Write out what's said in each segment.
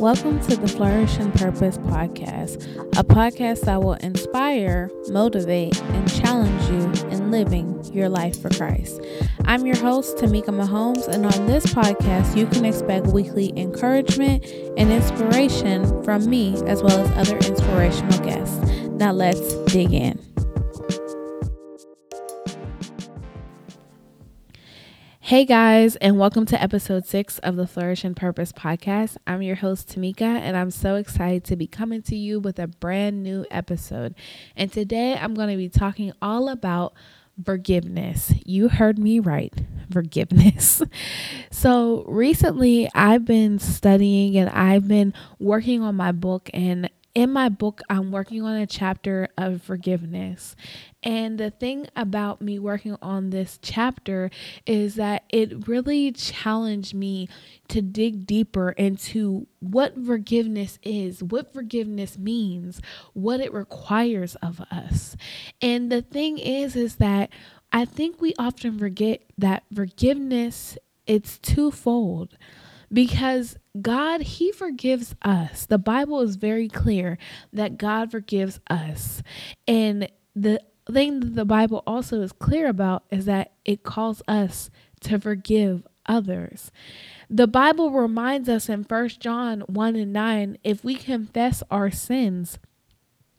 Welcome to the Flourish and Purpose podcast, a podcast that will inspire, motivate, and challenge you in living your life for Christ. I'm your host, Tamika Mahomes, and on this podcast, you can expect weekly encouragement and inspiration from me as well as other inspirational guests. Now, let's dig in. Hey guys, and welcome to episode six of the Flourish and Purpose podcast. I'm your host, Tamika, and I'm so excited to be coming to you with a brand new episode. And today I'm going to be talking all about forgiveness. You heard me right, forgiveness. so recently I've been studying and I've been working on my book, and in my book, I'm working on a chapter of forgiveness. And the thing about me working on this chapter is that it really challenged me to dig deeper into what forgiveness is, what forgiveness means, what it requires of us. And the thing is is that I think we often forget that forgiveness it's twofold because God, He forgives us. The Bible is very clear that God forgives us. And the thing that the Bible also is clear about is that it calls us to forgive others. The Bible reminds us in 1 John 1 and 9 if we confess our sins,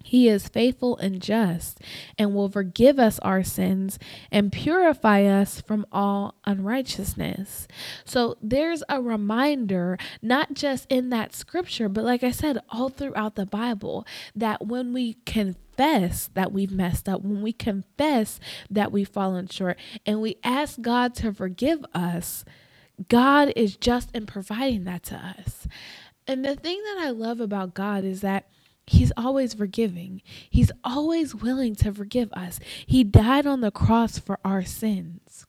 he is faithful and just and will forgive us our sins and purify us from all unrighteousness. So there's a reminder, not just in that scripture, but like I said, all throughout the Bible, that when we confess that we've messed up, when we confess that we've fallen short, and we ask God to forgive us, God is just in providing that to us. And the thing that I love about God is that He's always forgiving. He's always willing to forgive us. He died on the cross for our sins.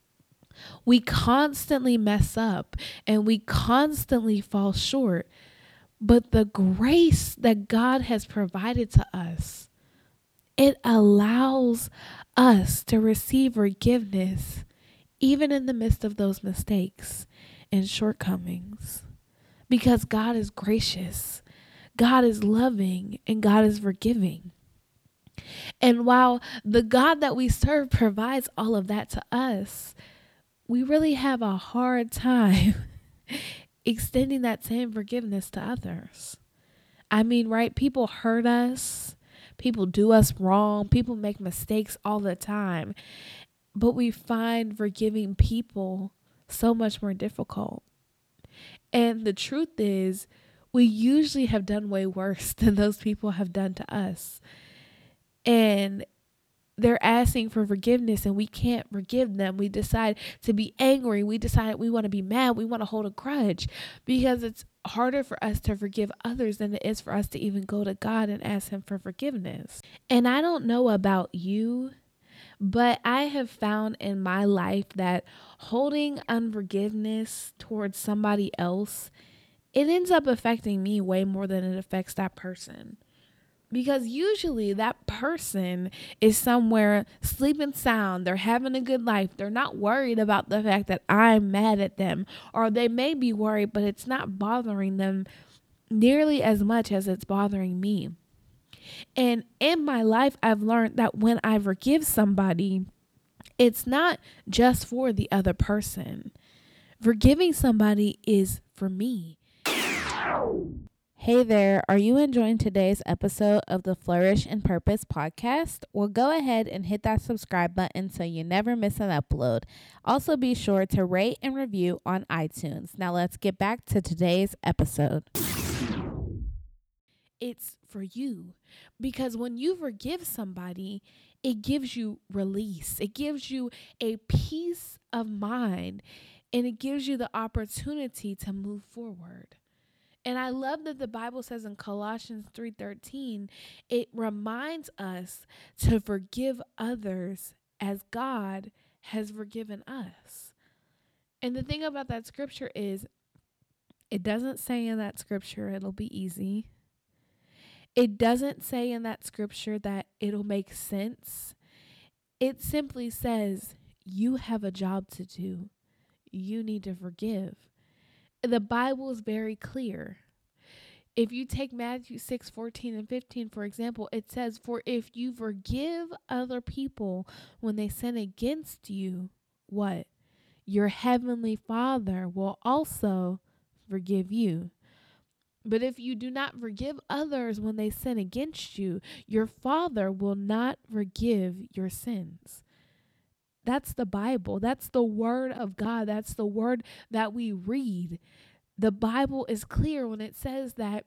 We constantly mess up and we constantly fall short. But the grace that God has provided to us, it allows us to receive forgiveness even in the midst of those mistakes and shortcomings because God is gracious. God is loving and God is forgiving. And while the God that we serve provides all of that to us, we really have a hard time extending that same forgiveness to others. I mean, right? People hurt us, people do us wrong, people make mistakes all the time, but we find forgiving people so much more difficult. And the truth is, we usually have done way worse than those people have done to us. And they're asking for forgiveness and we can't forgive them. We decide to be angry. We decide we want to be mad. We want to hold a grudge because it's harder for us to forgive others than it is for us to even go to God and ask Him for forgiveness. And I don't know about you, but I have found in my life that holding unforgiveness towards somebody else it ends up affecting me way more than it affects that person. Because usually that person is somewhere sleeping sound. They're having a good life. They're not worried about the fact that I'm mad at them. Or they may be worried, but it's not bothering them nearly as much as it's bothering me. And in my life, I've learned that when I forgive somebody, it's not just for the other person. Forgiving somebody is for me. Hey there, are you enjoying today's episode of the Flourish and Purpose podcast? Well, go ahead and hit that subscribe button so you never miss an upload. Also, be sure to rate and review on iTunes. Now, let's get back to today's episode. It's for you because when you forgive somebody, it gives you release, it gives you a peace of mind, and it gives you the opportunity to move forward. And I love that the Bible says in Colossians 3:13, it reminds us to forgive others as God has forgiven us. And the thing about that scripture is it doesn't say in that scripture it'll be easy. It doesn't say in that scripture that it'll make sense. It simply says you have a job to do. You need to forgive the Bible is very clear. If you take Matthew 6 14 and 15, for example, it says, For if you forgive other people when they sin against you, what? Your heavenly Father will also forgive you. But if you do not forgive others when they sin against you, your Father will not forgive your sins. That's the Bible. That's the Word of God. That's the Word that we read. The Bible is clear when it says that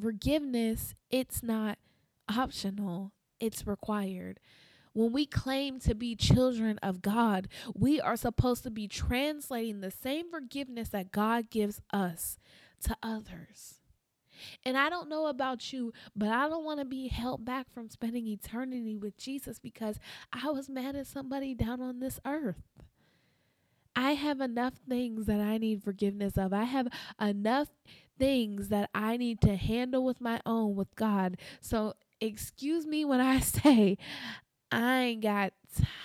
forgiveness, it's not optional, it's required. When we claim to be children of God, we are supposed to be translating the same forgiveness that God gives us to others. And I don't know about you, but I don't want to be held back from spending eternity with Jesus because I was mad at somebody down on this earth. I have enough things that I need forgiveness of. I have enough things that I need to handle with my own with God. So, excuse me when I say I ain't got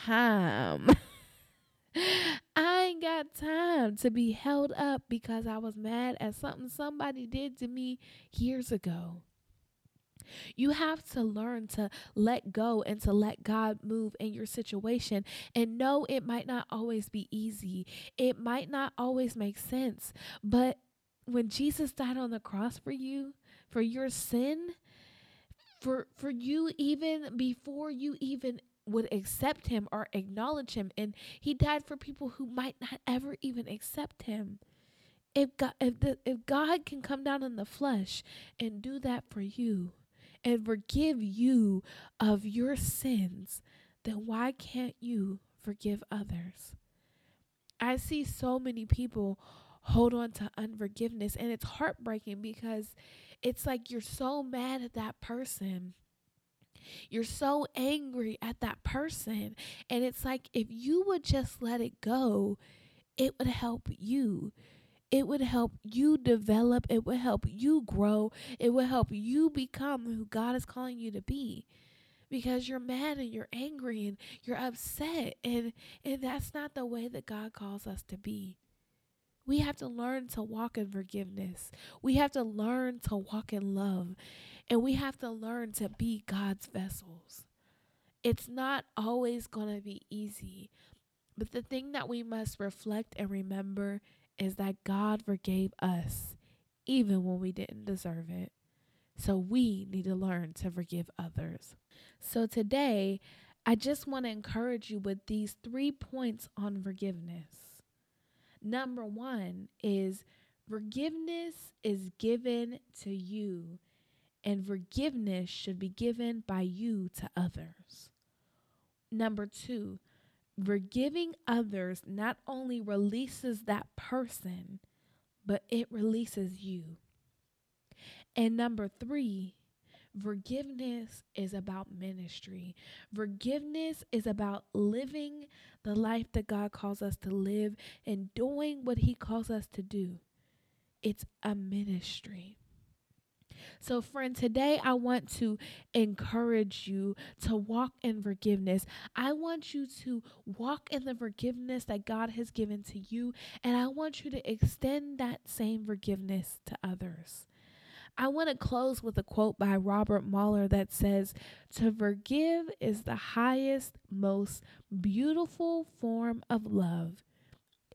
time. Got time to be held up because I was mad at something somebody did to me years ago. You have to learn to let go and to let God move in your situation. And no, it might not always be easy, it might not always make sense. But when Jesus died on the cross for you, for your sin, for for you even before you even would accept him or acknowledge him and he died for people who might not ever even accept him. If god if, the, if god can come down in the flesh and do that for you and forgive you of your sins then why can't you forgive others? I see so many people hold on to unforgiveness and it's heartbreaking because it's like you're so mad at that person you're so angry at that person. And it's like if you would just let it go, it would help you. It would help you develop. It would help you grow. It would help you become who God is calling you to be. Because you're mad and you're angry and you're upset. And, and that's not the way that God calls us to be. We have to learn to walk in forgiveness. We have to learn to walk in love. And we have to learn to be God's vessels. It's not always going to be easy. But the thing that we must reflect and remember is that God forgave us even when we didn't deserve it. So we need to learn to forgive others. So today, I just want to encourage you with these three points on forgiveness. Number one is forgiveness is given to you, and forgiveness should be given by you to others. Number two, forgiving others not only releases that person, but it releases you. And number three, Forgiveness is about ministry. Forgiveness is about living the life that God calls us to live and doing what He calls us to do. It's a ministry. So, friend, today I want to encourage you to walk in forgiveness. I want you to walk in the forgiveness that God has given to you, and I want you to extend that same forgiveness to others. I want to close with a quote by Robert Muller that says, To forgive is the highest, most beautiful form of love.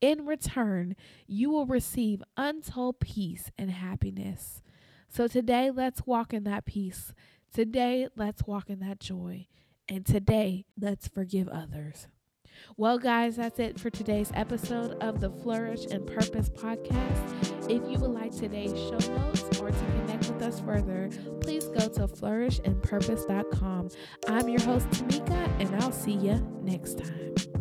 In return, you will receive untold peace and happiness. So today, let's walk in that peace. Today, let's walk in that joy. And today, let's forgive others. Well, guys, that's it for today's episode of the Flourish and Purpose podcast. If you would like today's show notes or to connect with us further, please go to flourishandpurpose.com. I'm your host, Tamika, and I'll see you next time.